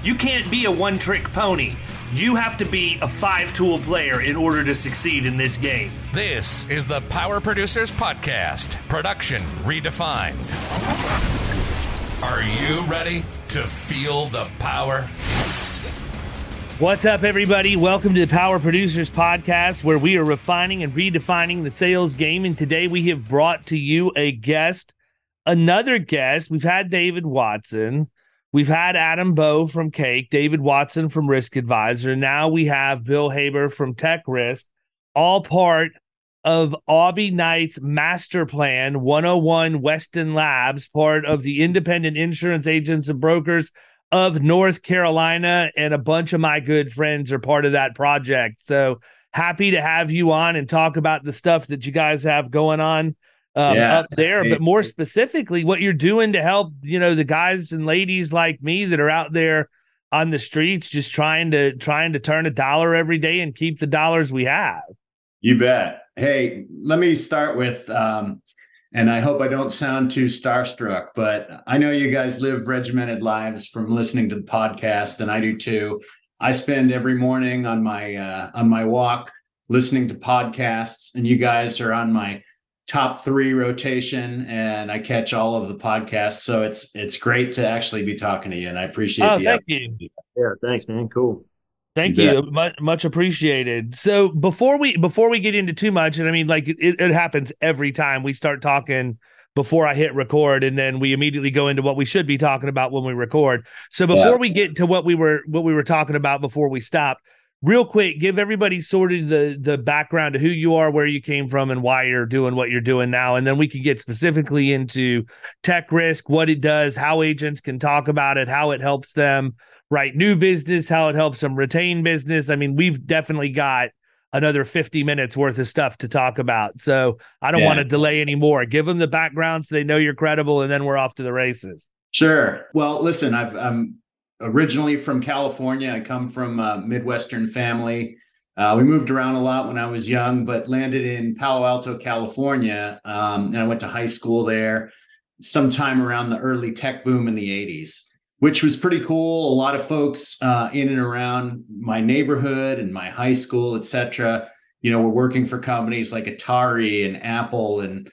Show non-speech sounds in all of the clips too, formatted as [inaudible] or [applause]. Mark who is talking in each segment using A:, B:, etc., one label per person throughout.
A: You can't be a one trick pony. You have to be a five tool player in order to succeed in this game.
B: This is the Power Producers Podcast, production redefined. Are you ready to feel the power?
A: What's up, everybody? Welcome to the Power Producers Podcast, where we are refining and redefining the sales game. And today we have brought to you a guest another guest. We've had David Watson. We've had Adam Bow from Cake, David Watson from Risk Advisor. Now we have Bill Haber from TEKRiSQ, all part of Aubie Knight's Master Plan 101 Weston Labs, part of the Independent Insurance Agents and Brokers of North Carolina. And a bunch of my good friends are part of that project. So happy to have you on and talk about the stuff that you guys have going on um, yeah. up there, but more specifically, what you're doing to help, you know, the guys and ladies like me that are out there on the streets, just trying to trying to turn a dollar every day and keep the dollars we have.
C: You bet. Hey, let me start with, um, and I hope I don't sound too starstruck, but I know you guys live regimented lives from listening to the podcast, and I do too. I spend every morning on my uh, on my walk listening to podcasts, and you guys are on my top three rotation and I catch all of the podcasts. So it's it's great to actually be talking to you and I appreciate
A: oh, thank you.
D: Yeah, thanks, man. Cool.
A: Thank you, you. Much, much appreciated. So before we before we get into too much, and I mean, like it, it happens every time we start talking before I hit record, and then we immediately go into what we should be talking about when we record. So before yeah. we get to what we were what we were talking about before we stopped, real quick give everybody sort of the the background of who you are where you came from and why you're doing what you're doing now and then we can get specifically into TEKRiSQ what it does how agents can talk about it how it helps them write new business how it helps them retain business i mean we've definitely got another 50 minutes worth of stuff to talk about so i don't yeah. want to delay anymore give them the background so they know you're credible and then we're off to the races
C: Sure. Well, listen, I've I'm originally from California. I come from a Midwestern family. Uh, we moved around a lot when I was young, but landed in Palo Alto, California. Um, and I went to high school there sometime around the early tech boom in the 80s, which was pretty cool. A lot of folks uh, in and around my neighborhood and my high school, et cetera, you know, were working for companies like Atari and Apple and,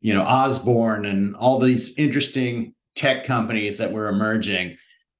C: you know, Osborne and all these interesting tech companies that were emerging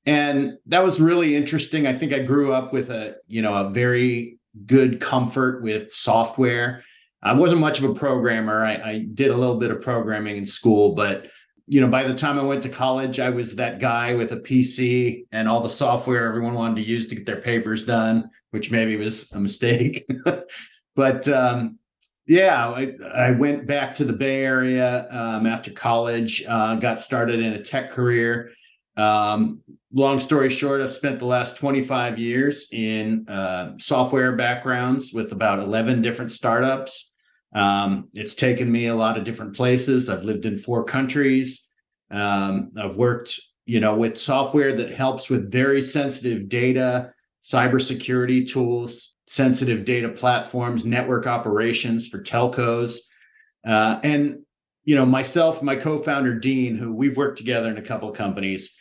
C: and that was really interesting. I think i grew up with a you know a very good comfort with software. I wasn't much of a programmer. I, I, did a little bit of programming in school but you know by the time i went to college i was that guy with a pc and all the software everyone wanted to use to get their papers done which maybe was a mistake. [laughs] But um, yeah I, I, went back to the bay area um, after college uh, got started in a tech career. Um, long story short, I've spent the last 25 years in uh, software backgrounds with about 11 different startups. Um, it's taken me a lot of different places. I've lived in four countries. Um, I've worked, you know, with software that helps with very sensitive data, cybersecurity tools, sensitive data platforms, network operations for telcos, uh, and you know, myself, my co-founder Dean, who we've worked together in a couple of companies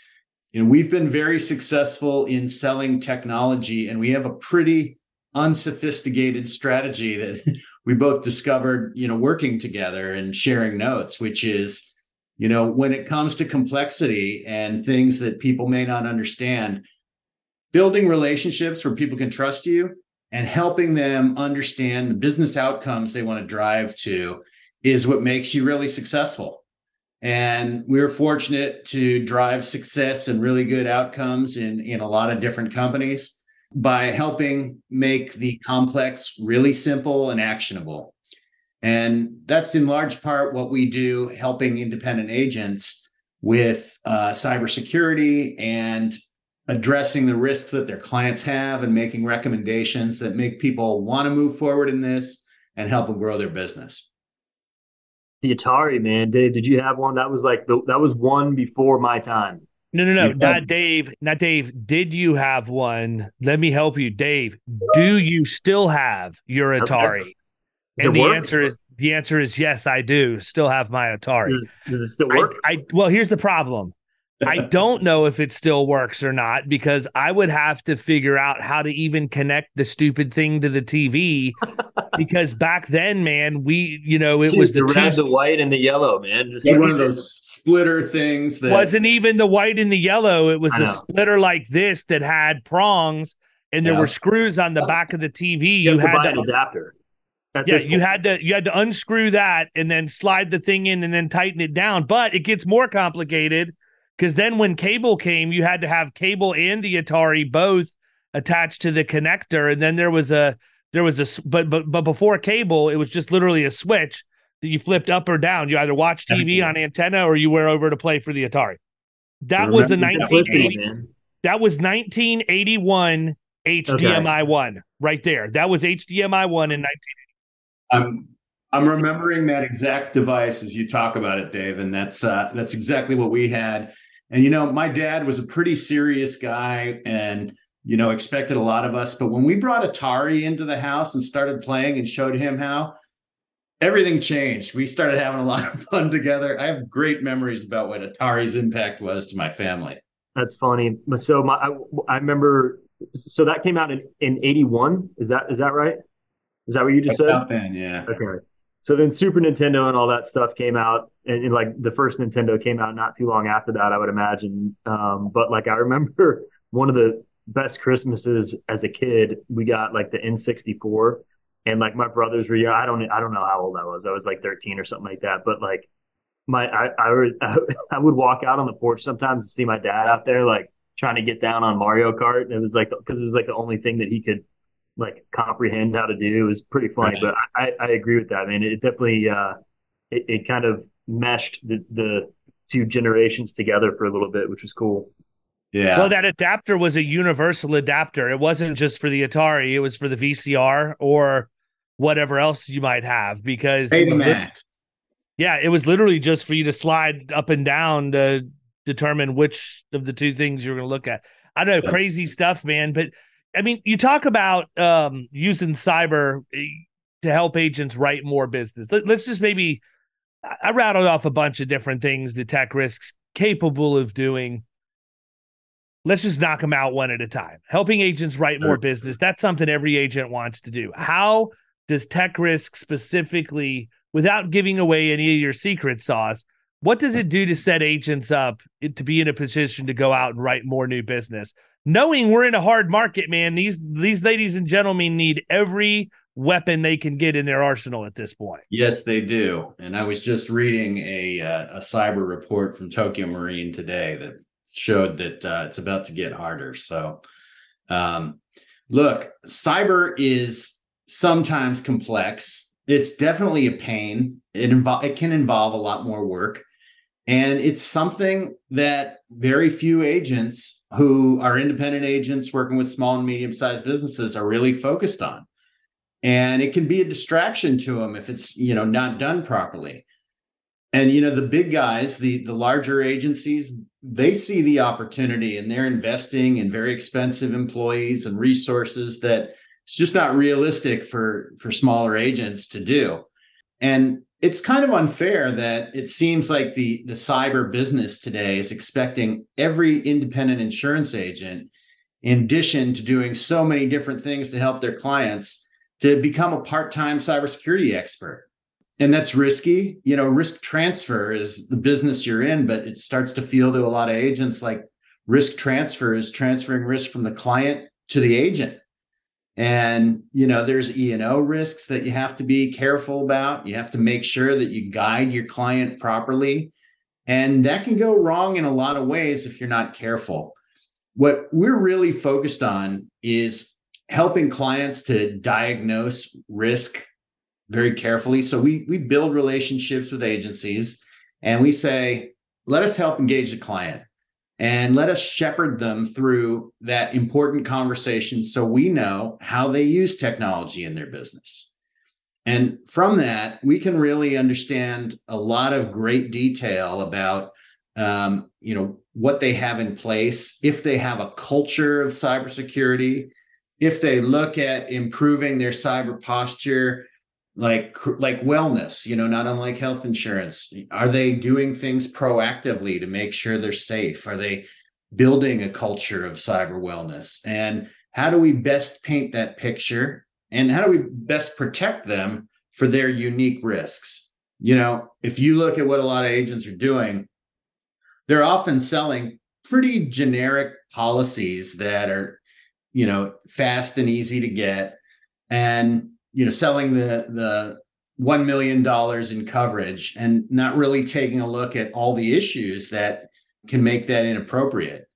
C: you know we've been very successful in selling technology and we have a pretty unsophisticated strategy that [laughs] we both discovered, you know, working together and sharing notes, which is, you know, when it comes to complexity and things that people may not understand, building relationships where people can trust you and helping them understand the business outcomes they want to drive to is what makes you really successful. And we are fortunate to drive success and really good outcomes in, in a lot of different companies by helping make the complex really simple and actionable. And that's in large part what we do, helping independent agents with uh, cybersecurity and addressing the risks that their clients have and making recommendations that make people want to move forward in this and help them grow their business.
D: The Atari, man, Dave, did you have one? That was like the, that was one before my time.
A: No, no, no, not Dave. Not Dave. Did you have one? Let me help you, Dave. Do you still have your Atari?
D: Okay.
A: And the work? answer is the answer is yes, I do. Still have my Atari.
D: Does, does it still work?
A: I, I well, here's the problem. I [laughs] don't know if it still works or not because I would have to figure out how to even connect the stupid thing to the TV. [laughs] because back then, man, we, you know, it
D: Jeez,
A: was the,
D: the red, the white, and the yellow, man.
C: Just one of those splitter things that
A: wasn't even the white and the yellow. It was a splitter like this that had prongs and there yeah. were screws on the [laughs] back of the TV.
D: You,
A: you
D: had to, an adapter.
A: yeah, you had to you had to unscrew that and then slide the thing in and then tighten it down. But it gets more complicated because then when cable came, you had to have cable and the Atari both attached to the connector, and then there was a there was a but but but before cable, it was just literally a switch that you flipped up or down. You either watch TV on antenna or you were over to play for the Atari. That was a 1980. That was 1981 HDMI okay. one right there. That was HDMI one in 1980.
C: I'm I'm remembering that exact device as you talk about it, Dave, and that's uh, that's exactly what we had. And, you know, my dad was a pretty serious guy and, you know, expected a lot of us. But when we brought Atari into the house and started playing and showed him how, everything changed. We started having a lot of fun together. I have great memories about what Atari's impact was to my family.
D: That's funny. So my, I, I remember, so that came out in, in 81. Is that, is that right? Is that what you just said?
C: Then, yeah.
D: Okay. So then Super Nintendo and all that stuff came out, and, and, like the first Nintendo came out not too long after that, I would imagine. Um, but like I remember [laughs] one of the best Christmases as a kid, we got like the N64, and like my brothers were yeah, I don't I don't know how old I was. I was like 13 or something like that. But like my I I would [laughs] I would walk out on the porch sometimes and see my dad out there like trying to get down on Mario Kart. And it was like because it was like the only thing that he could like comprehend how to do. It was pretty funny, but I, I agree with that. I mean, it definitely uh, it, it kind of meshed the, the two generations together for a little bit, which was cool.
C: Yeah.
A: Well, that adapter was a universal adapter. It wasn't just for the Atari; it was for the VCR or whatever else you might have. Because
C: Betamax.
A: yeah, it was literally just for you to slide up and down to determine which of the two things you're going to look at. I don't know, crazy stuff, man. But I mean, you talk about um, using cyber eh, to help agents write more business. Let, us just maybe I rattled off a bunch of different things that TEKRiSQ's capable of doing. Let's just knock them out one at a time. Helping agents write more business. That's something every agent wants to do. How does tech TEKRiSQ specifically, without giving away any of your secret sauce, what does it do to set agents up to be in a position to go out and write more new business? Knowing we're in a hard market, man, these these ladies and gentlemen need every weapon they can get in their arsenal at this point.
C: Yes, they do. And I was just reading a uh, a cyber report from Tokio Marine today that showed that uh, it's about to get harder. So, um, look, cyber is sometimes complex. It's definitely a pain. It involve it can involve a lot more work. And it's something that very few agents who are independent agents working with small and medium sized businesses are really focused on. And it can be a distraction to them if it's you know not done properly. And you know the big guys the the larger agencies they see the opportunity and they're investing in very expensive employees and resources that it's just not realistic for for smaller agents to do. And it's kind of unfair that it seems like the the cyber business today is expecting every independent insurance agent in addition to doing so many different things to help their clients, to become a part time cybersecurity expert. And that's risky. You know, risk transfer is the business you're in, but it starts to feel to a lot of agents like risk transfer is transferring risk from the client to the agent. And you know, there's E and O risks that you have to be careful about. You have to make sure that you guide your client properly. And that can go wrong in a lot of ways if you're not careful. What we're really focused on is helping clients to diagnose risk very carefully. So we we build relationships with agencies and we say, let us help engage the client and let us shepherd them through that important conversation so we know how they use technology in their business. And from that, we can really understand a lot of great detail about um, you know what they have in place, if they have a culture of cybersecurity, if they look at improving their cyber posture, like like wellness, you know, not unlike health insurance. Are they doing things proactively to make sure they're safe? Are they building a culture of cyber wellness? And how do we best paint that picture? And how do we best protect them for their unique risks? You know, if you look at what a lot of agents are doing, they're often selling pretty generic policies that are, you know, fast and easy to get. And, you know, selling the the $1 million in coverage and not really taking a look at all the issues that can make that inappropriate.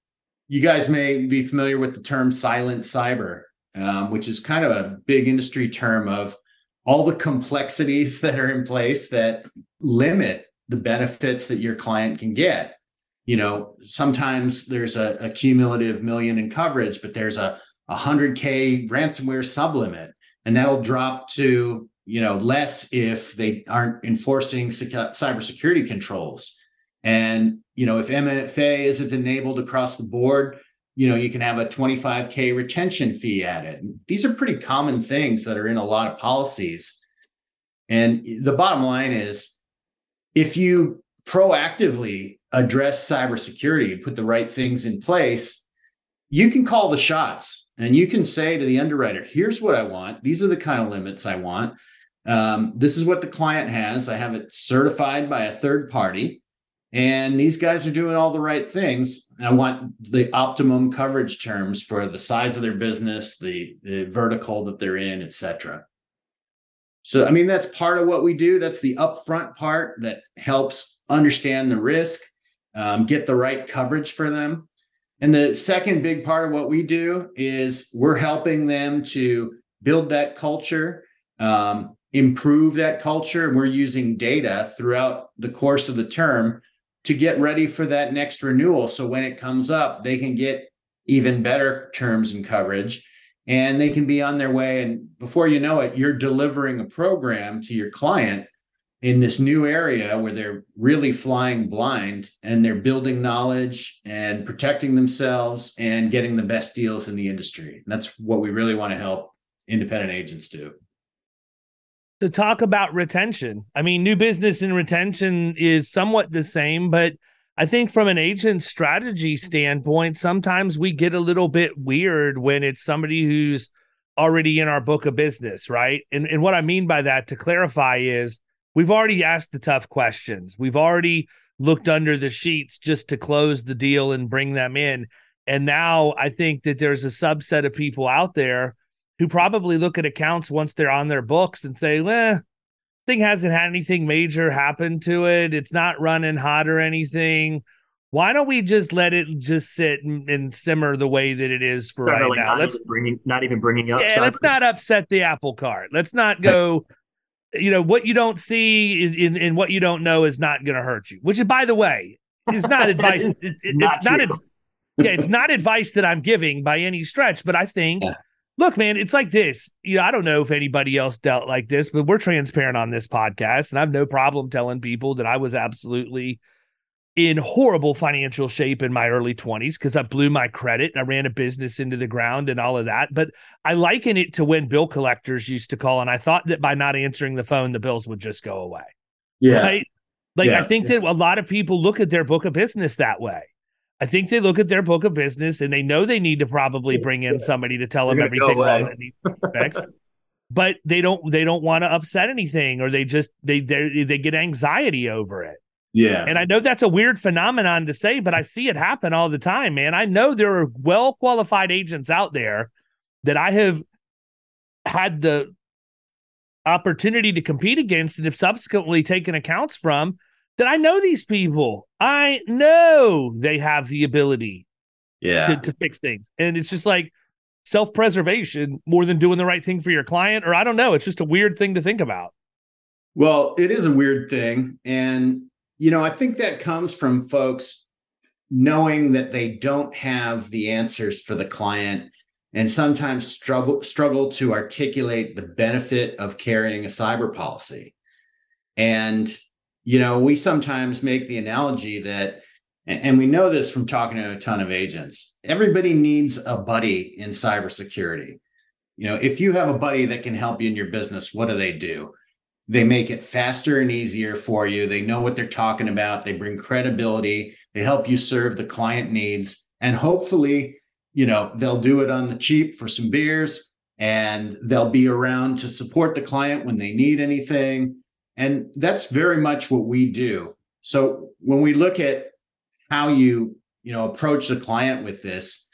C: You guys may be familiar with the term silent cyber, um, which is kind of a big industry term of all the complexities [laughs] that are in place that limit the benefits that your client can get you know sometimes there's a, a cumulative million in coverage but there's a 100k ransomware sublimit and that'll drop to you know less if they aren't enforcing cybersecurity controls. And you know if mfa isn't enabled across the board you know you can have a 25k retention fee added. These are pretty common things that are in a lot of policies. And the bottom line is if you proactively address cybersecurity, put the right things in place, you can call the shots and you can say to the underwriter, here's what I want. These are the kind of limits I want. Um, this is what the client has. I have it certified by a third party. And these guys are doing all the right things. I want the optimum coverage terms for the size of their business, the, the vertical that they're in, et cetera. So, I mean, that's part of what we do. That's the upfront part that helps understand the risk um, get the right coverage for them. And the second big part of what we do is we're helping them to build that culture, um, improve that culture. We're using data throughout the course of the term to get ready for that next renewal. So when it comes up, they can get even better terms and coverage and they can be on their way. And before you know it, you're delivering a program to your client in this new area where they're really flying blind and they're building knowledge and protecting themselves and getting the best deals in the industry. And that's what we really want to help independent agents do.
A: To talk about retention, I mean, new business and retention is somewhat the same, but I think from an agent strategy standpoint, sometimes we get a little bit weird when it's somebody who's already in our book of business, right? And, and what I mean by that, to clarify, is we've already asked the tough questions. We've already looked under the sheets just to close the deal and bring them in. And now I think that there's a subset of people out there who probably look at accounts once they're on their books and say, well, thing hasn't had anything major happen to it. It's not running hot or anything. Why don't we just let it just sit and, and simmer the way that it is for right now?
D: Let's bringing, not even bringing up.
A: Yeah, let's not upset the apple cart. Let's not [laughs] go you know what you don't see is in, in what you don't know is not going to hurt you which is by the way is not [laughs] advice. It, it, not it's not ad, yeah it's not advice that i'm giving by any stretch but i think yeah. look man it's like this. You know i don't know if anybody else dealt like this but we're transparent on this podcast and i have no problem telling people that i was absolutely in horrible financial shape in my early 20s because I blew my credit and I ran a business into the ground and all of that. But I liken it to when bill collectors used to call, and I thought that by not answering the phone, the bills would just go away.
C: Yeah.
A: Right. Like
C: yeah.
A: I think that a lot of people look at their book of business that way. I think they look at their book of business and they know they need to probably bring in somebody to tell them everything wrong that needs fixed. but they don't they don't want to upset anything or they just they they they get anxiety over it.
C: Yeah.
A: And I know that's a weird phenomenon to say, but I see it happen all the time, man. I know there are well qualified agents out there that I have had the opportunity to compete against and have subsequently taken accounts from that I know these people. I know they have the ability
C: yeah.
A: to, to fix things. And it's just like self preservation more than doing the right thing for your client. Or I don't know. It's just a weird thing to think about.
C: Well, it is a weird thing. And, you know, I think that comes from folks knowing that they don't have the answers for the client and sometimes struggle struggle to articulate the benefit of carrying a cyber policy. And you know, we sometimes make the analogy that and we know this from talking to a ton of agents. Everybody needs a buddy in cybersecurity. You know, if you have a buddy that can help you in your business, what do they do? They make it faster and easier for you. They know what they're talking about. They bring credibility. They help you serve the client needs. And hopefully, you know, they'll do it on the cheap for some beers and they'll be around to support the client when they need anything. And that's very much what we do. So when we look at how you, you know, approach the client with this,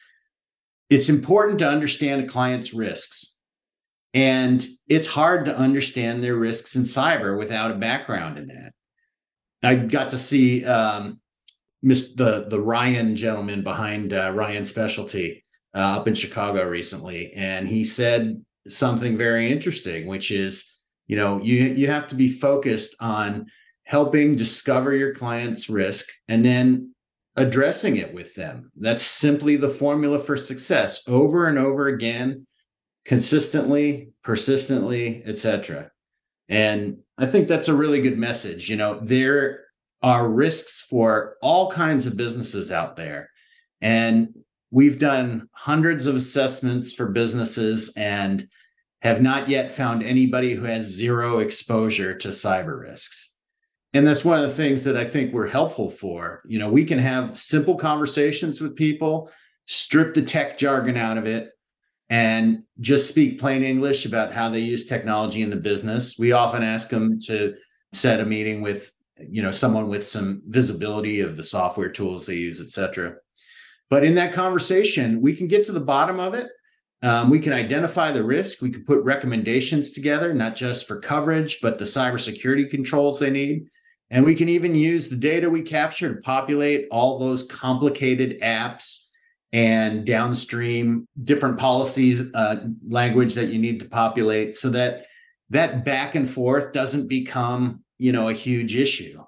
C: it's important to understand a client's risks. And it's hard to understand their risks in cyber without a background in that. I got to see um, the the Ryan gentleman behind uh, Ryan Specialty uh, up in Chicago recently, and he said something very interesting, which is, you know, you you have to be focused on helping discover your client's risk and then addressing it with them. That's simply the formula for success over and over again, consistently, persistently, etc. And I think that's a really good message. You know, there are risks for all kinds of businesses out there. And we've done hundreds of assessments for businesses and have not yet found anybody who has zero exposure to cyber risks. And that's one of the things that I think we're helpful for. You know, we can have simple conversations with people, strip the tech jargon out of it, and just speak plain English about how they use technology in the business. We often ask them to set a meeting with you know someone with some visibility of the software tools they use et cetera. But in that conversation we can get to the bottom of it. Um, we can identify the risk. We can put recommendations together not just for coverage but the cybersecurity controls they need. And we can even use the data we capture to populate all those complicated apps and downstream different policies uh, language that you need to populate so that that back and forth doesn't become you know a huge issue.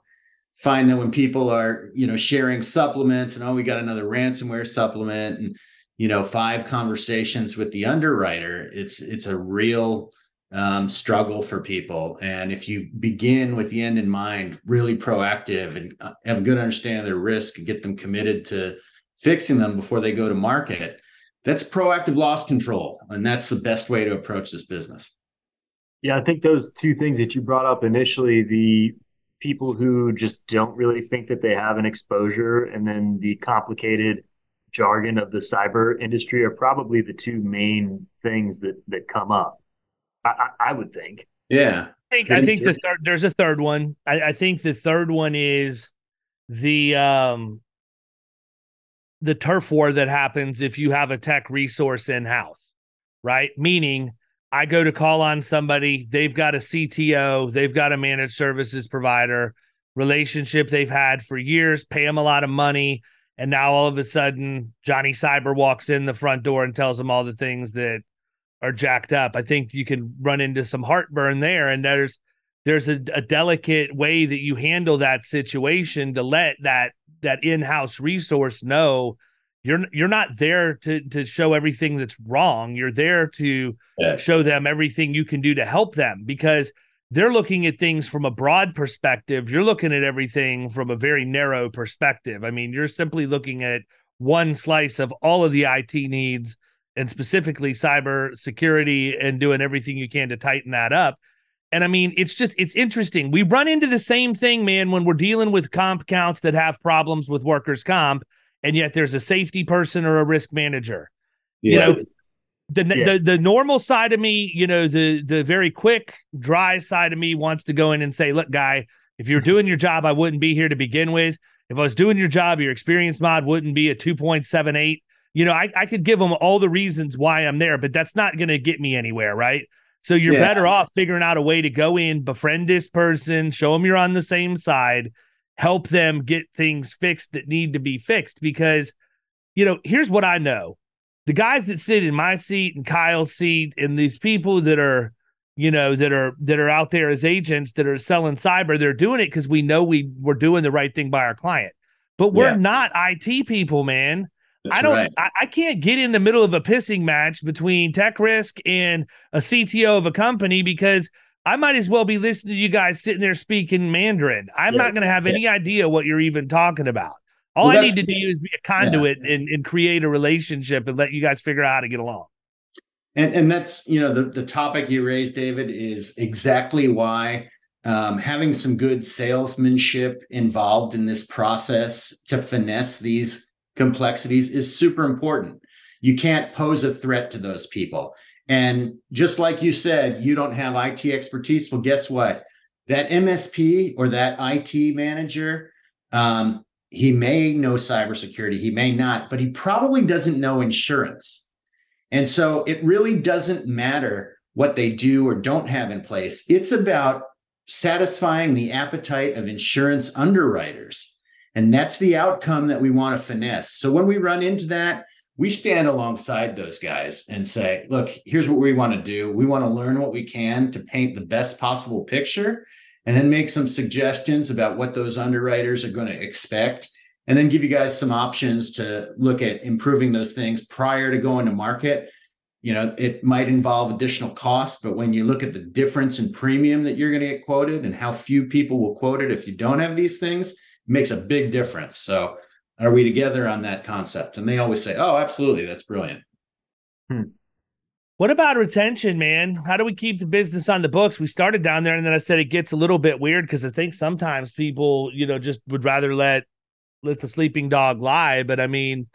C: Find that when people are you know sharing supplements and oh we got another ransomware supplement and you know five conversations with the underwriter it's it's a real um, struggle for people. And if you begin with the end in mind really proactive and uh, have a good understanding of their risk and get them committed to fixing them before they go to market that's proactive loss control and that's the best way to approach this business
D: yeah, I think those two things that you brought up initially, the people who just don't really think that they have an exposure, and then the complicated jargon of the cyber industry are probably the two main things that that come up. I, I, I would think.
C: Yeah,
A: I think I think the third there's a third one. I, I think the third one is the um the turf war that happens if you have a tech resource in house, right? Meaning I go to call on somebody, they've got a CTO, they've got a managed services provider relationship they've had for years, pay them a lot of money. And now all of a sudden, Johnny Cyber walks in the front door and tells them all the things that are jacked up. I think you can run into some heartburn there. And there's there's a, a delicate way that you handle that situation to let that that in-house resource know you're you're not there to to show everything that's wrong. You're there to yeah. show them everything you can do to help them because they're looking at things from a broad perspective. You're looking at everything from a very narrow perspective. I mean you're simply looking at one slice of all of the IT needs and specifically cyber security and doing everything you can to tighten that up and I mean, it's just it's interesting. We run into the same thing, man, when we're dealing with comp counts that have problems with workers' comp and yet there's a safety person or a risk manager.
C: Yeah.
A: You know, the,
D: Yeah.
A: the the normal side of me, you know, the the very quick, dry side of me wants to go in and say, "Look, guy, if you're doing your job, I wouldn't be here to begin with. If I was doing your job, your experience mod wouldn't be a 2.78. You know, I, I could give them all the reasons why I'm there, but that's not going to get me anywhere, right? So you're
C: Yeah.
A: better off figuring out a way to go in, befriend this person, show them you're on the same side, help them get things fixed that need to be fixed. Because, you know, here's what I know the guys that sit in my seat and Kyle's seat, and these people that are, you know, that are that are out there as agents that are selling cyber, they're doing it because we know we we're doing the right thing by our client. But we're
C: Yeah.
A: not IT people, man.
C: That's
A: I don't.
C: right.
A: I, I can't get in the middle of a pissing match between TEKRiSQ and a CTO of a company because I might as well be listening to you guys sitting there speaking Mandarin. I'm
D: Yeah.
A: not going to have
C: Yeah.
A: any idea what you're even talking about. All
C: Well,
A: I need to do is be a conduit and, and create a relationship and let you guys figure out how to get along.
C: And and that's you know the the topic you raised, David, is exactly why um, having some good salesmanship involved in this process to finesse these complexities is super important. You can't pose a threat to those people. And just like you said, you don't have IT expertise. Well, guess what? That MSP or that IT manager, um, he may know cybersecurity, he may not, but he probably doesn't know insurance. And so it really doesn't matter what they do or don't have in place. It's about satisfying the appetite of insurance underwriters. And that's the outcome that we want to finesse. So when we run into that, we stand alongside those guys and say, look, here's what we want to do. We want to learn what we can to paint the best possible picture and then make some suggestions about what those underwriters are going to expect and then give you guys some options to look at improving those things prior to going to market you know it might involve additional cost but when you look at the difference in premium that you're going to get quoted and how few people will quote it if you don't have these things makes a big difference so are we together on that concept and they always say oh absolutely that's brilliant hmm.
A: What about retention, man? How do we keep the business on the books? We started down there, and then I said it gets a little bit weird because I think sometimes people, you know, just would rather let let the sleeping dog lie. But I mean,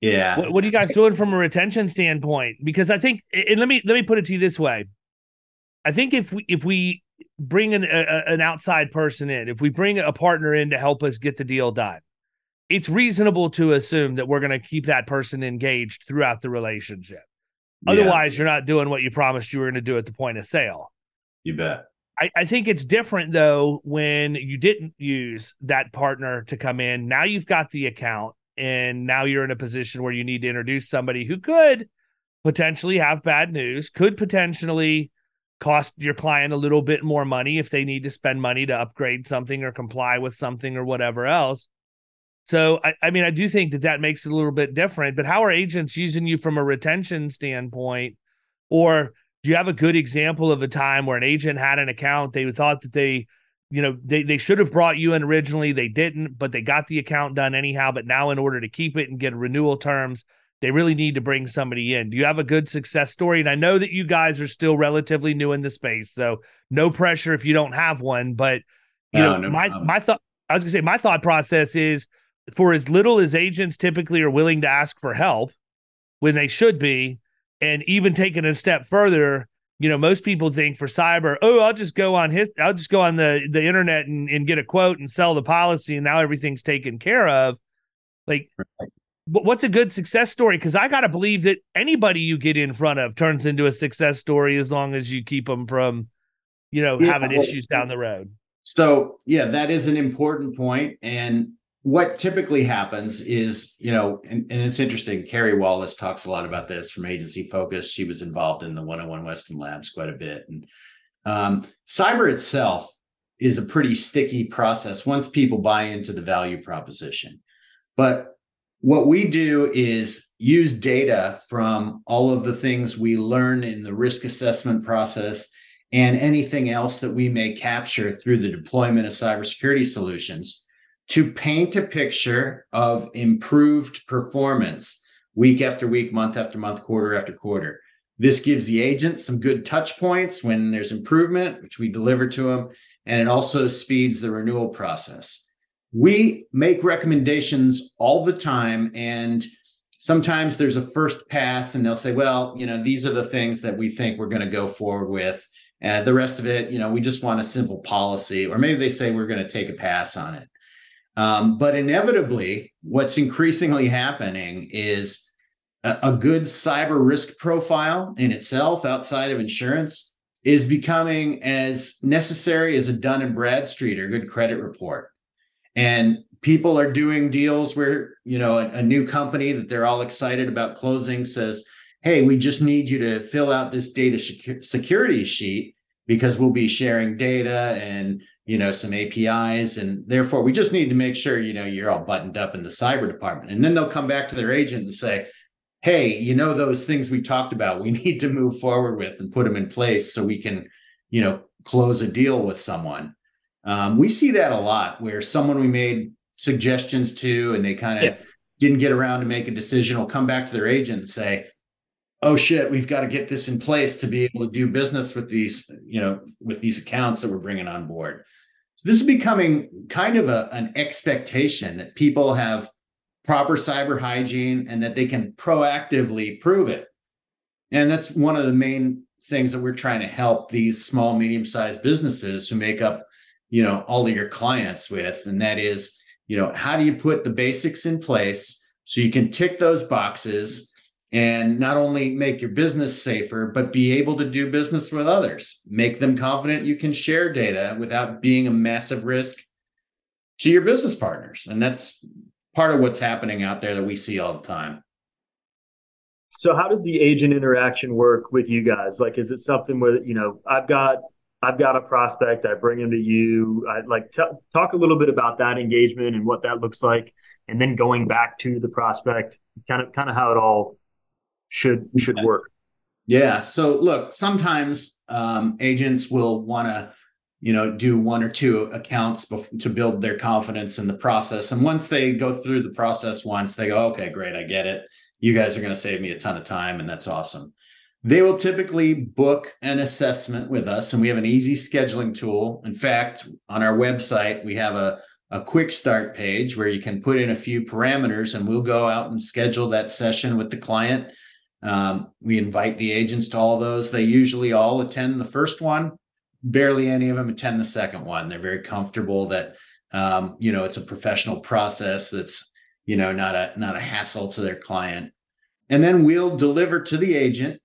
C: yeah
A: what, what are you guys doing from a retention standpoint? Because I think, and let me let me put it to you this way: I think if we if we bring an a, an outside person in, if we bring a partner in to help us get the deal done, it's reasonable to assume that we're going to keep that person engaged throughout the relationship.
C: Yeah,
A: Otherwise, you're not doing what you promised you were going to do at the point of sale.
C: you bet
A: I, I think it's different though when you didn't use that partner to come in. Now you've got the account, and now you're in a position where you need to introduce somebody who could potentially have bad news, could potentially cost your client a little bit more money if they need to spend money to upgrade something or comply with something or whatever else. So, I, I mean, I do think that that makes it a little bit different. But how are agents using you from a retention standpoint? Or do you have a good example of a time where an agent had an account they thought that they you know they, they should have brought you in originally they didn't but they got the account done anyhow but now in order to keep it and get renewal terms they really need to bring somebody in. Do you have a good success story? And i know that you guys are still relatively new in the space so no pressure if you don't have one but you
C: No,
A: know
C: no
A: my
C: problem.
A: my thought i was gonna say my thought process is for as little as agents typically are willing to ask for help when they should be and even taking a step further you know most people think for cyber oh i'll just go on his i'll just go on the the internet and, and get a quote and sell the policy and now everything's taken care of like but what's a good success story because i gotta believe that anybody you get in front of turns into a success story as long as you keep them from you know
C: Yeah,
A: having
C: well-
A: issues down the road
C: So yeah, that is an important point. And what typically happens is, you know, and, and it's interesting. Carrie Wallace talks a lot about this from Agency Focus. She was involved in the 101 Weston Labs quite a bit. And um, cyber itself is a pretty sticky process once people buy into the value proposition. But what we do is use data from all of the things we learn in the risk assessment process and anything else that we may capture through the deployment of cybersecurity solutions to paint a picture of improved performance week after week, month after month, quarter after quarter. This gives the agent some good touch points when there's improvement, which we deliver to them, and it also speeds the renewal process. We make recommendations all the time and sometimes there's a first pass and they'll say well you know these are the things that we think we're going to go forward with. And the rest of it you know we just want a simple policy or maybe they say we're going to take a pass on it. Um, but inevitably what's increasingly happening is a, a good cyber risk profile in itself outside of insurance is becoming as necessary as a dun and bradstreet or good credit report and people are doing deals where you know a, a, new company that they're all excited about closing says hey we just need you to fill out this data security sheet because we'll be sharing data and you know some apis and therefore we just need to make sure you know you're all buttoned up in the cyber department. And then they'll come back to their agent and say hey you know those things we talked about we [laughs] need to move forward with and put them in place so we can you know close a deal with someone um, we see that a lot where someone we made suggestions to and they kind of yeah. didn't get around to make a decision will come back to their agent and say, oh shit, we've got to get this in place to be able to do business with these, you know, with these accounts that we're bringing on board. So this is becoming kind of a, an expectation that people have proper cyber hygiene and that they can proactively prove it. And that's one of the main things that we're trying to help these small, medium sized businesses who make up you know all of your clients with and that is you know how do you put the basics in place so you can tick those boxes and not only make your business safer but be able to do business with others? Make them confident you can share data without being a massive risk to your business partners. And that's part of what's happening out there that we see all the time.
D: So how does the agent interaction work with you guys? Like is it something where you know i've got I've got a prospect. I bring him to you. I like t- talk a little bit about that engagement and what that looks like, and then going back to the prospect, kind of kind of how it all should should work.
C: Yeah. So look, sometimes um, agents will want to, you know, do one or two accounts bef- to build their confidence in the process, and once they go through the process once, they go, okay, great, I get it. You guys are going to save me a ton of time, and that's awesome. They will typically book an assessment with us, and we have an easy scheduling tool. In fact, on our website, we have a, a quick start page where you can put in a few parameters, and we'll go out and schedule that session with the client. Um, we invite the agents to all those. They usually all attend the first one. Barely any of them attend the second one. They're very comfortable that um, you know it's a professional process that's you know not a not a hassle to their client. And then we'll deliver to the agent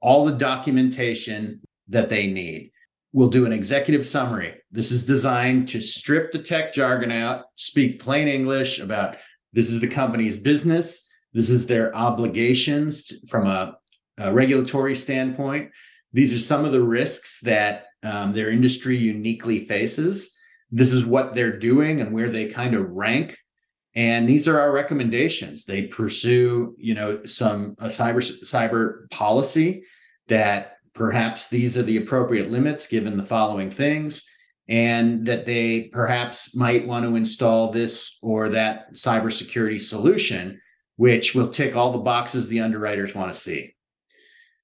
C: all the documentation that they need. We'll do an executive summary. This is designed to strip the tech jargon out, speak plain English about this is the company's business, this is their obligations from a, a regulatory standpoint. These are some of the risks that um, their industry uniquely faces. This is what they're doing and where they kind of rank and these are our recommendations. They pursue you know some a cyber cyber policy that perhaps these are the appropriate limits given the following things and that they perhaps might want to install this or that cybersecurity solution which will tick all the boxes the underwriters want to see.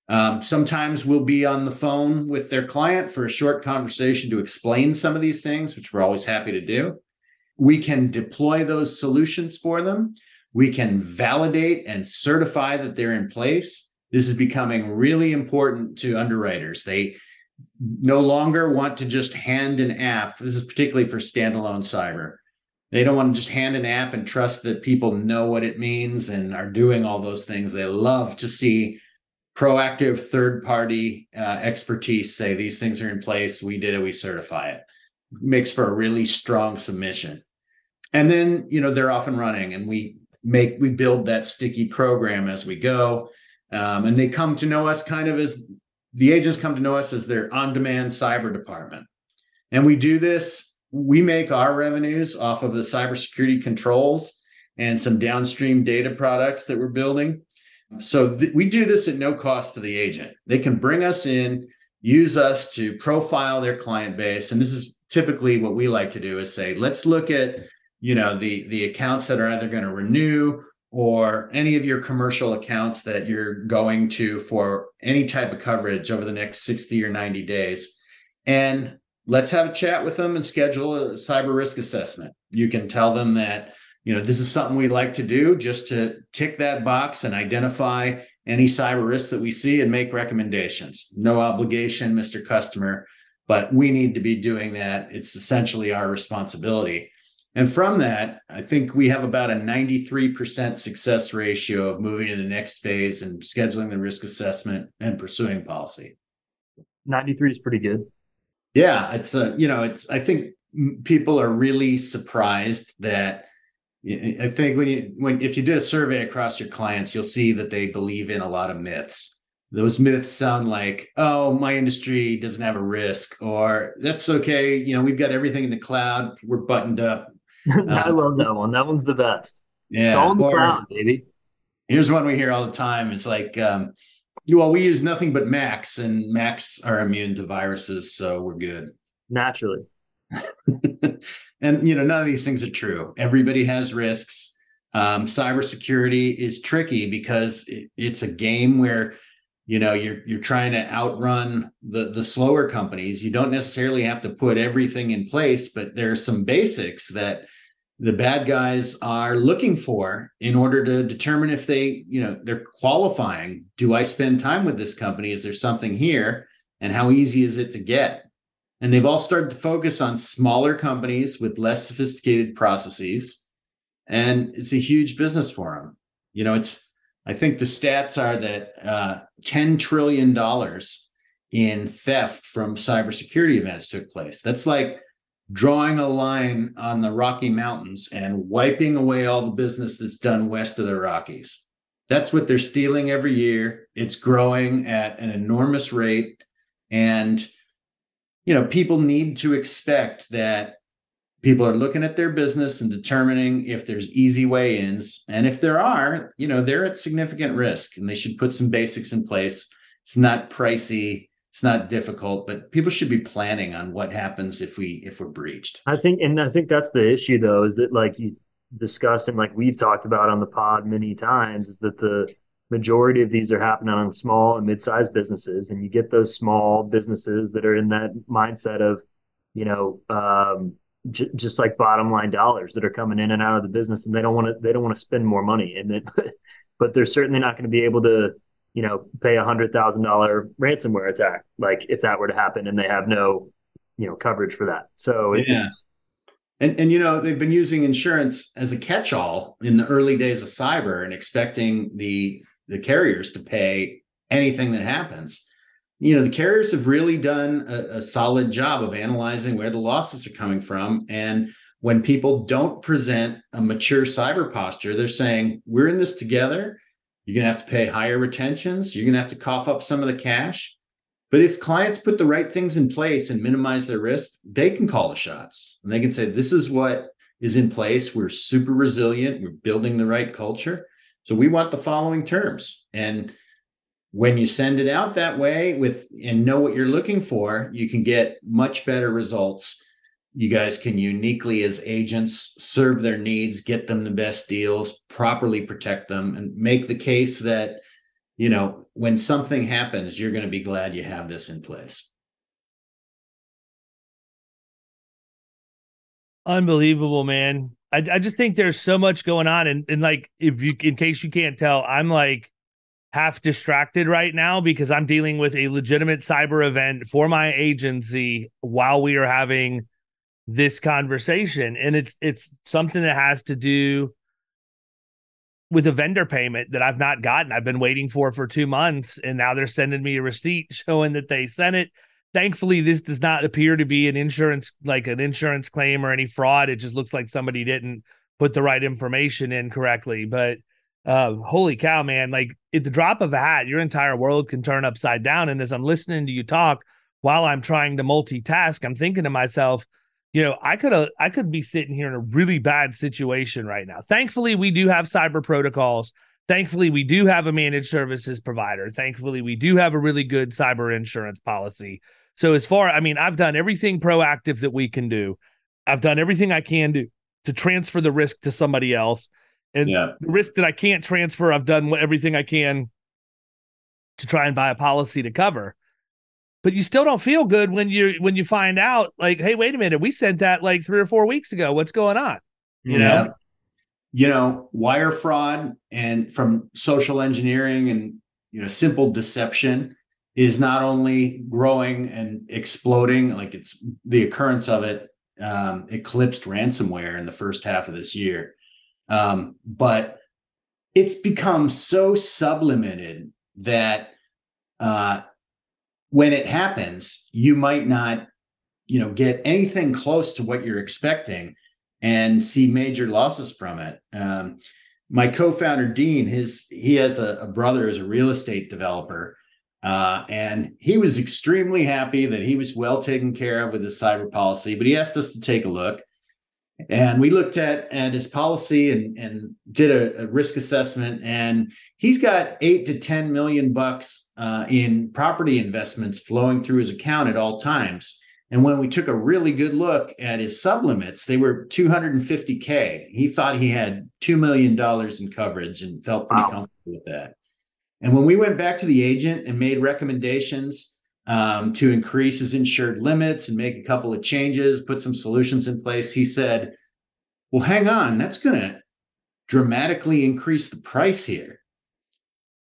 C: Um, sometimes we'll be on the phone with their client for a short conversation to explain some of these things which we're always happy to do we can deploy those solutions for them. We can validate and certify that they're in place. This is becoming really important to underwriters. They no longer want to just hand an app. This is particularly for standalone cyber. They don't want to just hand an app and trust that people know what it means and are doing all those things. They love to see proactive third party uh, expertise say these things are in place. We did it, we certify it makes for a really strong submission. And then, you know, they're off and running and we make, we build that sticky program as we go. Um, and they come to know us kind of as the agents come to know us as their on demand cyber department. And we do this, we make our revenues off of the cybersecurity controls and some downstream data products that we're building. So th- we do this at no cost to the agent. They can bring us in, use us to profile their client base. And this is typically what we like to do is say let's look at you know the the accounts that are either going to renew or any of your commercial accounts that you're going to for any type of coverage over the next 60 or 90 days and let's have a chat with them and schedule a cyber risk assessment. You can tell them that, you know, this is something we'd like to do just to tick that box and identify any cyber risks that we see and make recommendations. No obligation, Mr. Customer, but we need to be doing that. It's essentially our responsibility. And from that, I think we have about a 93% success ratio of moving to the next phase and scheduling the risk assessment and pursuing policy.
D: 93 is pretty good.
C: Yeah, it's a, you know, it's, I think people are really surprised that I think when you, when, if you did a survey across your clients, you'll see that they believe in a lot of myths. Those myths sound like, oh, my industry doesn't have a risk, or that's okay. You know, we've got everything in the cloud. We're buttoned up [laughs]
D: I um, love that one. That one's the best.
C: Yeah.
D: It's all in the cloud, baby.
C: Here's one we hear all the time. It's like, um, well, we use nothing but Macs, and Macs are immune to viruses, so we're good.
D: Naturally. [laughs]
C: and you know, none of these things are true. Everybody has risks. Um, cybersecurity is tricky because it, it's a game where you know you're you're trying to outrun the the slower companies. You don't necessarily have to put everything in place, but there are some basics that the bad guys are looking for in order to determine if they, you know, they're qualifying. Do I spend time with this company? Is there something here? And how easy is it to get? And they've all started to focus on smaller companies with less sophisticated processes. And it's a huge business for them. You know, it's, I think the stats are that uh, $10 trillion in theft from cybersecurity events took place. That's like drawing a line on the Rocky Mountains and wiping away all the business that's done west of the Rockies. That's what they're stealing every year. It's growing at an enormous rate. And, you know, people need to expect that people are looking at their business and determining if there's easy way ins. And if there are, you know, they're at significant risk and they should put some basics in place. It's not pricey it's not difficult, but people should be planning on what happens if we if we're breached.
D: I think, and I think that's the issue though, is that like you discussed and like we've talked about on the pod many times, is that the majority of these are happening on small and mid-sized businesses, and you get those small businesses that are in that mindset of, you know, um, j- just like bottom line dollars that are coming in and out of the business, and they don't want to they don't want to spend more money, and then, [laughs] but they're certainly not going to be able to you know, pay a hundred thousand dollar ransomware attack, like if that were to happen and they have no, you know, coverage for that. So yeah. it's
C: and and you know, they've been using insurance as a catch-all in the early days of cyber and expecting the the carriers to pay anything that happens. You know, the carriers have really done a, a solid job of analyzing where the losses are coming from. And when people don't present a mature cyber posture, they're saying, we're in this together you're going to have to pay higher retentions. You're going to have to cough up some of the cash. But if clients put the right things in place and minimize their risk, they can call the shots and they can say, this is what is in place. We're super resilient. We're building the right culture. So we want the following terms. And when you send it out that way with and know what you're looking for, you can get much better results. You guys can uniquely as agents serve their needs get them the best deals properly protect them and make the case that you know when something happens you're going to be glad you have this in place.
A: Unbelievable man. I, I just think there's so much going on and, and like if you in case you can't tell i'm like half distracted right now because i'm dealing with a legitimate cyber event for my agency while we are having this conversation and it's it's something that has to do with a vendor payment that I've not gotten. I've been waiting for for 2 months and now they're sending me a receipt [laughs] showing that they sent it. Thankfully this does not appear to be an insurance like an insurance claim or any fraud. It just looks like somebody didn't put the right information in correctly, but uh holy cow man, like at the drop of a hat your entire world can turn upside down and as I'm listening to you talk while I'm trying to multitask, I'm thinking to myself, you know, I could I could be sitting here in a really bad situation right now. Thankfully, we do have cyber protocols. Thankfully, we do have a managed services provider. Thankfully, we do have a really good cyber insurance policy. So as far, I mean, I've done everything proactive that we can do. I've done everything I can do to transfer the risk to somebody else. And yeah. the risk that I can't transfer, I've done everything I can to try and buy a policy to cover. but you still don't feel good when you when you find out like, hey, wait a minute, we sent that like three or four weeks ago. What's going on? You
C: Yeah.
A: know?
C: You know, wire fraud and from social engineering and you know simple deception is not only growing and exploding, like it's the occurrence of it um, eclipsed ransomware in the first half of this year. Um, but it's become so sublimated that uh, when it happens, you might not, you know, get anything close to what you're expecting and see major losses from it. Um, my co-founder Dean, his he has a, a brother who's a real estate developer, uh, and he was extremely happy that he was well taken care of with his cyber policy. But he asked us to take a look, and we looked at at his policy and and did a, a risk assessment, and he's got eight to ten million bucks uh, in property investments flowing through his account at all times. And when we took a really good look at his sublimits, they were 250K. He thought he had $2 million in coverage and felt pretty
D: Wow.
C: comfortable with that. And when we went back to the agent and made recommendations um, to increase his insured limits and make a couple of changes, put some solutions in place, he said, Well, hang on, that's going to dramatically increase the price here.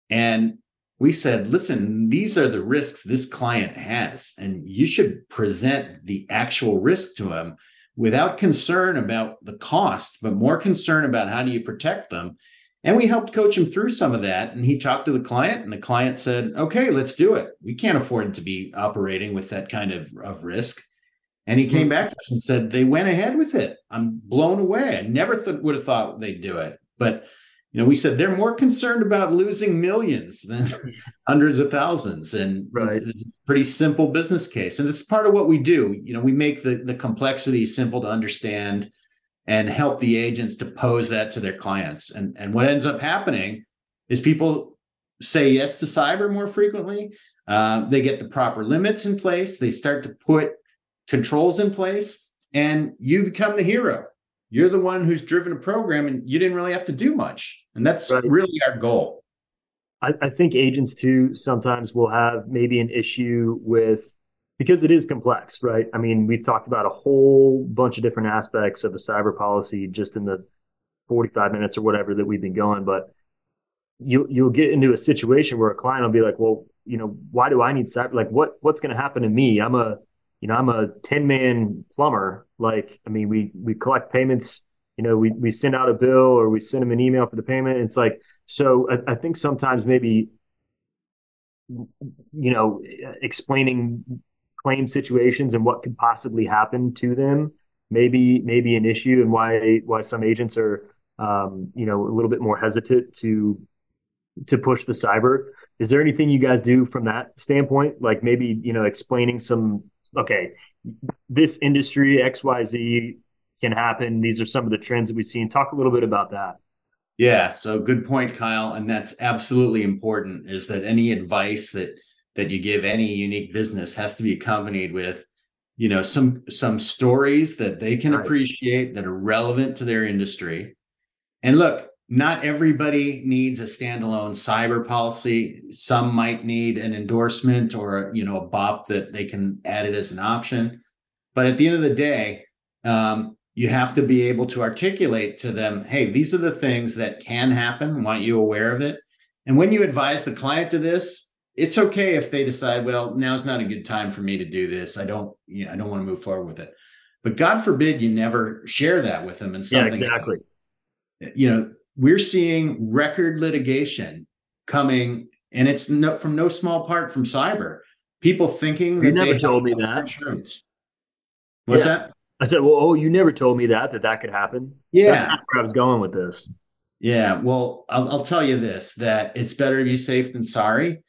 C: And we said, listen, these are the risks this client has, and you should present the actual risk to him without concern about the cost, but more concern about how do you protect them. And we helped coach him through some of that. And he talked to the client, and the client said, okay, let's do it. We can't afford to be operating with that kind of, of risk. And he hmm. came back to us and said, they went ahead with it. I'm blown away. I never th- would have thought they'd do it. But you know, we said they're more concerned about losing millions than [laughs] hundreds of thousands, and
D: Right.
C: it's a pretty simple business case. And it's part of what we do. You know, we make the the complexity simple to understand, and help the agents to pose that to their clients. And and what ends up happening is people say yes to cyber more frequently. Uh, they get the proper limits in place. They start to put controls in place, and you become the hero you're the one who's driven a program and you didn't really have to do much and that's
D: Right.
C: really our goal
D: I, I think agents too sometimes will have maybe an issue with because it is complex, right? I mean, we've talked about a whole bunch of different aspects of a cyber policy just in the 45 minutes or whatever that we've been going, but you you'll get into a situation where a client will be like, "Well, you know, why do I need cyber? Like, what what's going to happen to me? I'm a, you know, I'm a 10 man plumber. Like, I mean, we we collect payments. You know, we we send out a bill or we send them an email for the payment. It's like, so I, I think sometimes maybe, you know, explaining claim situations and what could possibly happen to them maybe maybe an issue and why why some agents are um, you know a little bit more hesitant to to push the cyber. Is there anything you guys do from that standpoint? Like maybe you know explaining some okay, this industry X Y Z can happen. These are some of the trends that we've seen. Talk a little bit about that.
C: yeah so good point kyle and that's absolutely important is that any advice that that you give any unique business has to be accompanied with you know some some stories that they can
D: Right.
C: appreciate that are relevant to their industry. And look not everybody needs a standalone cyber policy. Some might need an endorsement or you know a bop that they can add it as an option. But at the end of the day um, you have to be able to articulate to them hey these are the things that can happen. Want you aware of it? And when you advise the client to this it's okay if they decide well now's not a good time for me to do this i don't you know i don't want to move forward with it but god forbid you never share that with them and
D: Yeah,
C: something
D: exactly.
C: you know we're seeing record litigation coming and it's no, from no small part from cyber people thinking
D: You
C: that
D: never told me that.
C: insurance what's
D: Yeah.
C: that
D: I said, well, oh, you never told me that that that could happen.
C: yeah
D: That's not where I was going with this.
C: Yeah, well, I'll, I'll tell you this that it's better to be safe than sorry.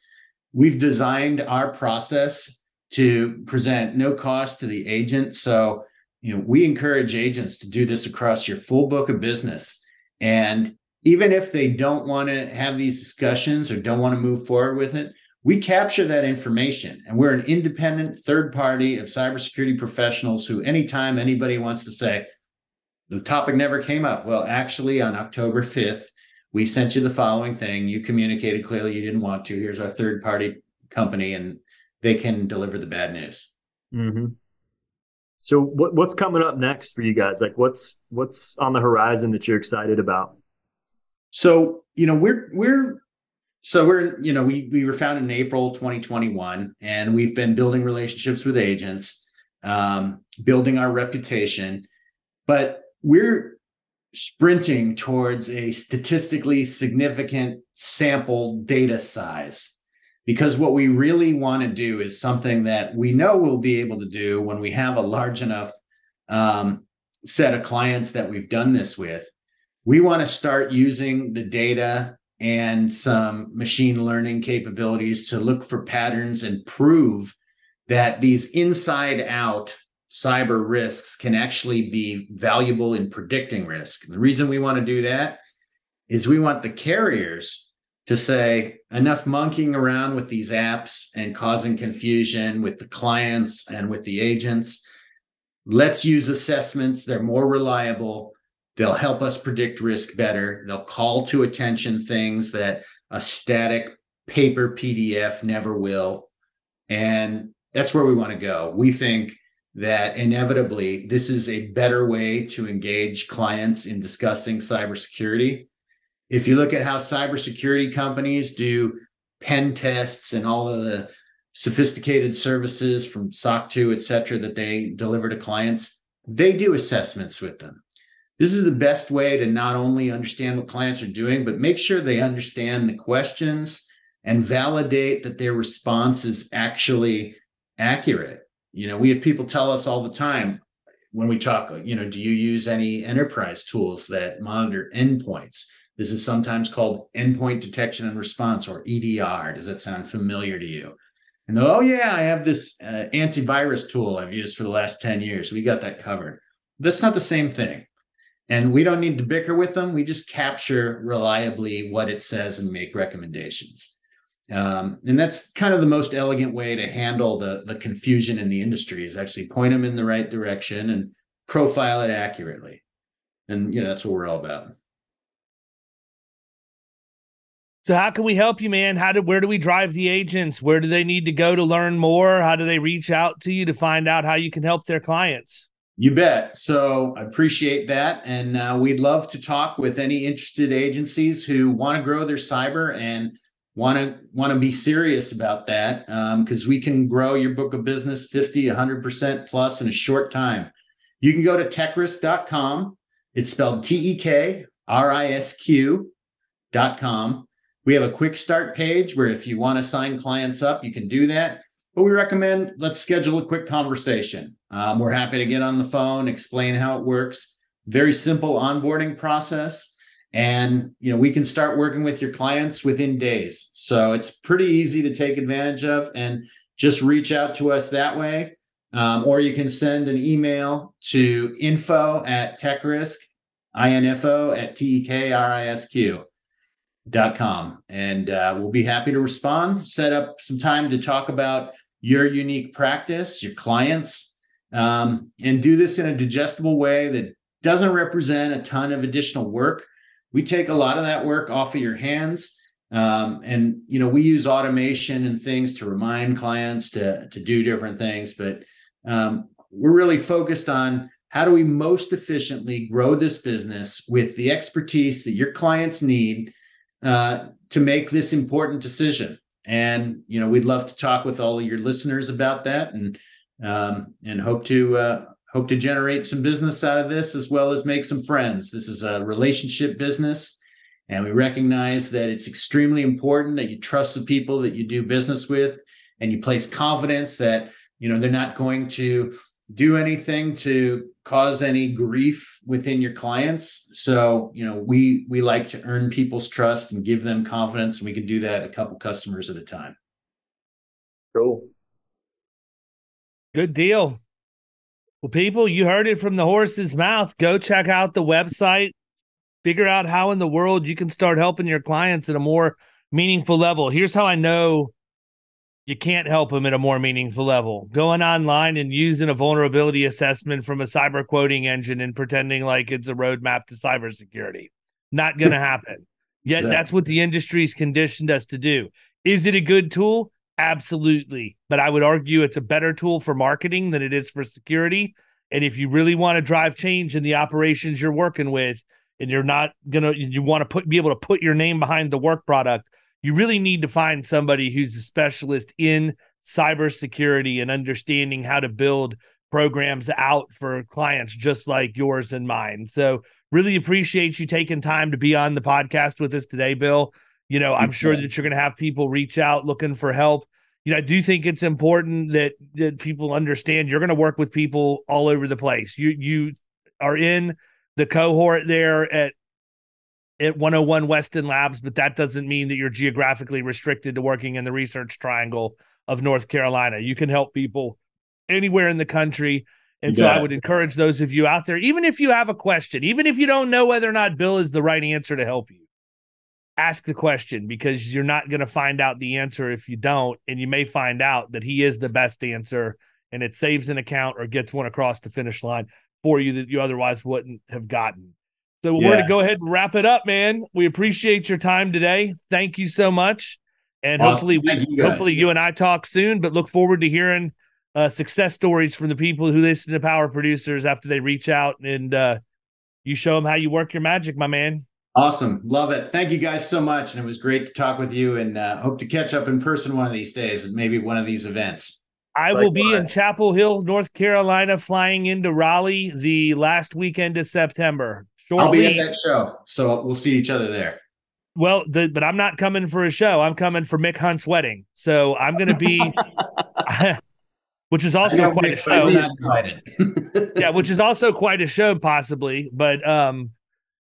C: We've designed our process to present no cost to the agent. So, you know, we encourage agents to do this across your full book of business. And even if they don't want to have these discussions or don't want to move forward with it, we capture that information and we're an independent third party of cybersecurity professionals who, anytime anybody wants to say, the topic never came up. Well, actually, on October 5th, we sent you the following thing. You communicated clearly you didn't want to. Here's our third party company, and they can deliver the bad news.
D: Mm-hmm. So what what's coming up next for you guys? Like what's what's on the horizon that you're excited about?
C: So, you know, we're we're so we're, you know, we we were founded in April 2021 and we've been building relationships with agents, um, building our reputation, but we're sprinting towards a statistically significant sample data size because what we really want to do is something that we know we'll be able to do when we have a large enough um, set of clients that we've done this with. We want to start using the data and some machine learning capabilities to look for patterns and prove that these inside out cyber risks can actually be valuable in predicting risk. And the reason we want to do that is we want the carriers to say enough monkeying around with these apps and causing confusion with the clients and with the agents. Let's use assessments. They're more reliable. They'll help us predict risk better. They'll call to attention things that a static paper PDF never will. And that's where we want to go. We think that inevitably this is a better way to engage clients in discussing cybersecurity if you look at how cybersecurity companies do pen tests and all of the sophisticated services from SOC 2, et cetera, that they deliver to clients, they do assessments with them. This is the best way to not only understand what clients are doing, but make sure they understand the questions and validate that their response is actually accurate. You know, we have people tell us all the time when we talk, you know, do you use any enterprise tools that monitor endpoints? This is sometimes called endpoint detection and response or EDR. Does that sound familiar to you? And oh, yeah, I have this uh, antivirus tool I've used for the last 10 years. We got that covered. That's not the same thing. And we don't need to bicker with them. We just capture reliably what it says and make recommendations. Um, and that's kind of the most elegant way to handle the, the confusion in the industry is actually point them in the right direction and profile it accurately. And, you know, that's what we're all about.
A: So how can we help you, man? How do where do we drive the agents? Where do they need to go to learn more? How do they reach out to you to find out how you can help their clients?
C: You bet. So I appreciate that, and uh, we'd love to talk with any interested agencies who want to grow their cyber and want to want to be serious about that because um, we can grow your book of business 50 100% plus in a short time you can go to tekrisq.com it's spelled t-e-k-r-i-s-q dot com we have a quick start page where if you want to sign clients up, you can do that. But we recommend let's schedule a quick conversation. Um, we're happy to get on the phone, explain how it works. Very simple onboarding process. And you know, we can start working with your clients within days. So it's pretty easy to take advantage of and just reach out to us that way. Um, or you can send an email to info at tekrisq, info at T-E-K-R-I-S-Q dot com and uh, we'll be happy to respond set up some time to talk about your unique practice your clients um, and do this in a digestible way that doesn't represent a ton of additional work we take a lot of that work off of your hands um, and you know we use automation and things to remind clients to to do different things but um, we're really focused on how do we most efficiently grow this business with the expertise that your clients need uh, to make this important decision. And you know, we'd love to talk with all of your listeners about that, and um, and hope to uh, hope to generate some business out of this as well as make some friends. This is a relationship business, and we recognize that it's extremely important that you trust the people that you do business with, and you place confidence that you know they're not going to do anything to cause any grief within your clients. So you know we we like to earn people's trust and give them confidence and we can do that a couple customers at a time.
D: Cool.
A: Good deal well people you heard it from the horse's mouth go check out the website figure out how in the world you can start helping your clients at a more meaningful level here's how i know you can't help them at a more meaningful level. Going online and using a vulnerability assessment from a cyber quoting engine and pretending like it's a roadmap to cybersecurity. Not going [laughs] to happen. Yet exactly. that's what the industry's conditioned us to do. Is it a good tool? Absolutely. But I would argue it's a better tool for marketing than it is for security. And if you really want to drive change in the operations you're working with, and you're not gonna you want to put be able to put your name behind the work product, you really need to find somebody who's a specialist in cybersecurity and understanding how to build programs out for clients just like yours and mine. So really appreciate you taking time to be on the podcast with us today, Bill. You know, I'm sure that you're going to have people reach out looking for help. You know, I do think it's important that that people understand you're going to work with people all over the place. You you are in the cohort there at at 101 Weston Labs, but that doesn't mean that you're geographically restricted to working in the research triangle of North Carolina. You can help people anywhere in the country. And so I would encourage those of you out there, even if you have a question, even if you don't know whether or not Bill is the right answer to help you, ask the question because you're not going to find out the answer if you don't. And you may find out that he is the best answer and it saves an account or gets one across the finish line for you that you otherwise wouldn't have gotten. So we're going to go ahead and wrap it up, man. We appreciate your time today. Thank you so much. And awesome. hopefully, we, you hopefully you and I talk soon. But look forward to hearing uh, success stories from the people who listen to Power Producers after they reach out and uh, you show them how you work your magic, my man.
C: Awesome, love it. Thank you guys so much, and it was great to talk with you. And uh, hope to catch up in person one of these days, maybe one of these events.
A: I will be in Chapel Hill, North Carolina, flying into Raleigh the last weekend of September.
C: Shortly. I'll be at that show, so we'll see each other there.
A: Well, the, but I'm not coming for a show. I'm coming for Mick Hunt's wedding, so I'm going to be, [laughs] [laughs] which is also quite a show. [laughs] yeah, which is also quite a show, possibly. But um,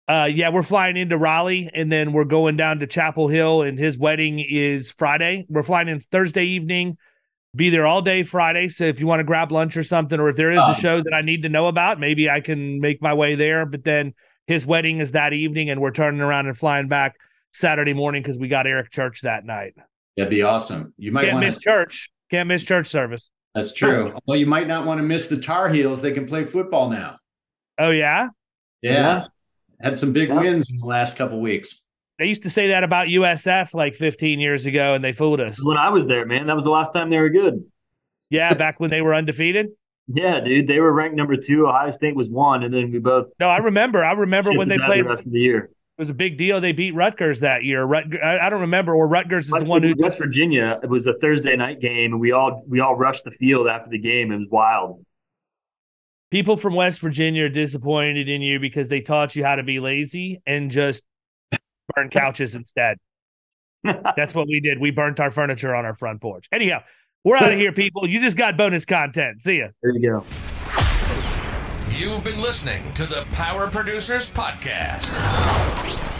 A: uh, yeah, we're flying into Raleigh, and then we're going down to Chapel Hill, and his wedding is Friday. We're flying in Thursday evening be there all day Friday. So if you want to grab lunch or something, or if there is a um, show that I need to know about, maybe I can make my way there. But then his wedding is that evening, and we're turning around and flying back Saturday morning because we got Eric Church that night.
C: That'd be awesome. You might
A: can't
C: wanna...
A: miss church. Can't miss church service.
C: That's true. [laughs] Well, you might not want to miss the Tar Heels. They can play football now.
A: Oh yeah,
C: yeah. yeah. Had some big yeah. wins in the last couple weeks.
A: They used to say that about USF like 15 years ago, and they fooled us.
D: When I was there, man, that was the last time they were good.
A: Yeah, back when they were undefeated. [laughs]
D: Yeah, dude, they were ranked number two. Ohio State was one, and then we both.
A: No, I remember. I remember when they played
D: the rest of the year.
A: It was a big deal. They beat Rutgers that year. Rutgers, I, don't remember. Or Rutgers is West, the one who
D: West Virginia. It was a Thursday night game, and we all we all rushed the field after the game. It was wild.
A: People from West Virginia are disappointed in you because they taught you how to be lazy and just burn [laughs] couches instead. That's what we did. We burnt our furniture on our front porch. Anyhow, we're out of here, people. You just got bonus content. See ya.
D: There you go.
B: You've been listening to the Power Producers Podcast.